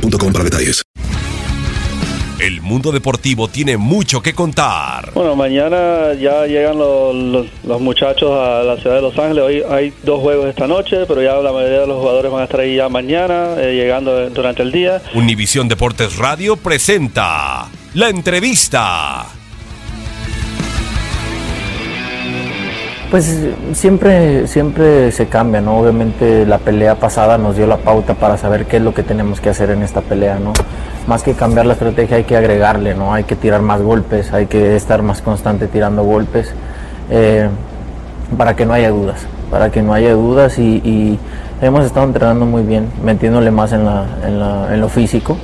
boostmobile.com para detalles. El mundo deportivo tiene mucho que contar. Bueno, mañana ya llegan los, los, los, muchachos a la ciudad de Los Ángeles. Hoy hay dos juegos esta noche, pero ya la mayoría de los jugadores van a estar ahí ya mañana, eh, llegando durante el día. Univisión Deportes Radio presenta la entrevista. Pues siempre, siempre se cambia, ¿no? Obviamente la pelea pasada nos dio la pauta para saber qué es lo que tenemos que hacer en esta pelea, ¿no? Más que cambiar la estrategia hay que agregarle, ¿no? Hay que tirar más golpes, hay que estar más constante tirando golpes eh, para que no haya dudas, para que no haya dudas y, y hemos estado entrenando muy bien, metiéndole más en, la, en, la, en lo físico,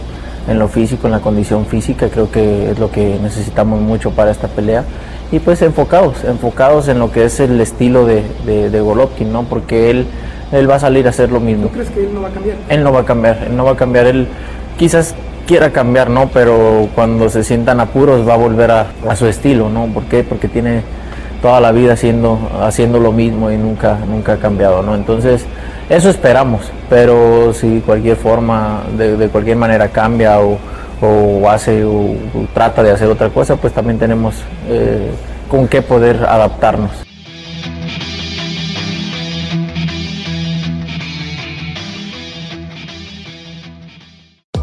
en lo físico, en la condición física, creo que es lo que necesitamos mucho para esta pelea y pues enfocados, enfocados en lo que es el estilo de, de, de Golovkin, ¿no? Porque él, él va a salir a hacer lo mismo. ¿Tú crees que él no va a cambiar? Él no va a cambiar, él no va a cambiar, él quizás quiera cambiar, ¿no? Pero cuando se sientan apuros va a volver a, a su estilo, ¿no? ¿Por qué? Porque tiene toda la vida haciendo, haciendo lo mismo y nunca, nunca ha cambiado, ¿no? Entonces, eso esperamos, pero si cualquier forma, de, de cualquier manera cambia o, o hace o, trata de hacer otra cosa, pues también tenemos eh, con qué poder adaptarnos.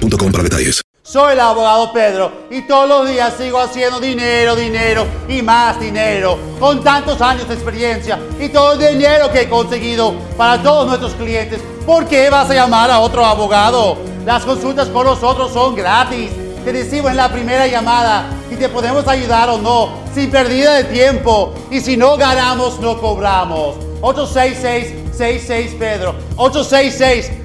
para detalles. Soy el abogado Pedro y todos los días sigo haciendo dinero, dinero y más dinero. Con tantos años de experiencia y todo el dinero que he conseguido para todos nuestros clientes, ¿por qué vas a llamar a otro abogado? Las consultas con nosotros son gratis. Te recibo en la primera llamada y te podemos ayudar o no, sin pérdida de tiempo. Y si no ganamos, no cobramos. 866-66 Pedro.